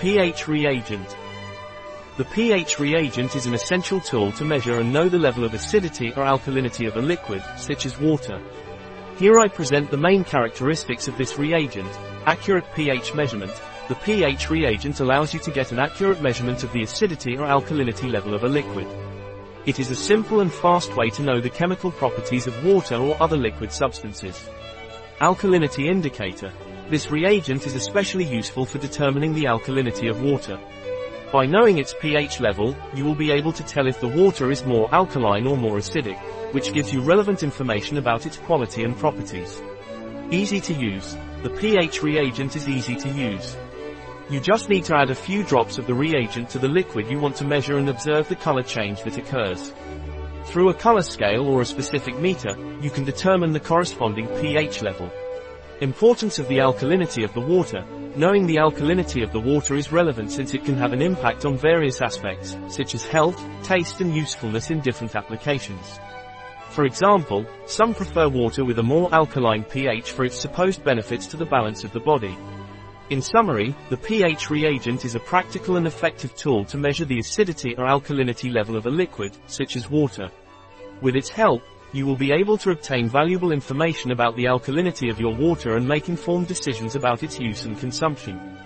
pH reagent. The pH reagent is an essential tool to measure and know the level of acidity or alkalinity of a liquid, such as water. Here I present the main characteristics of this reagent, accurate pH measurement. The pH reagent allows you to get an accurate measurement of the acidity or alkalinity level of a liquid. It is a simple and fast way to know the chemical properties of water or other liquid substances. Alkalinity indicator. This reagent is especially useful for determining the alkalinity of water. By knowing its pH level, you will be able to tell if the water is more alkaline or more acidic which gives you relevant information about its quality and properties. Easy to use. The pH reagent is easy to use. You just need to add a few drops of the reagent to the liquid you want to measure and observe the color change that occurs. Through a color scale or a specific meter, you can determine the corresponding pH level. Importance of the alkalinity of the water. Knowing the alkalinity of the water is relevant since it can have an impact on various aspects, such as health, taste and usefulness in different applications. For example, some prefer water with a more alkaline pH for its supposed benefits to the balance of the body. In summary, the pH reagent is a practical and effective tool to measure the acidity or alkalinity level of a liquid, such as water. With its help, you will be able to obtain valuable information about the alkalinity of your water and make informed decisions about its use and consumption.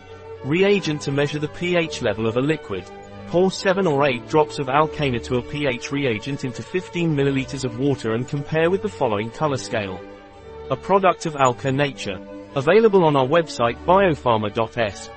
Reagent to measure the pH level of a liquid. Pour 7 or 8 drops of Alkanatur pH reagent into 15 ml of water and compare with the following color scale. A product of Alkanatur. Available on our website biopharma.s.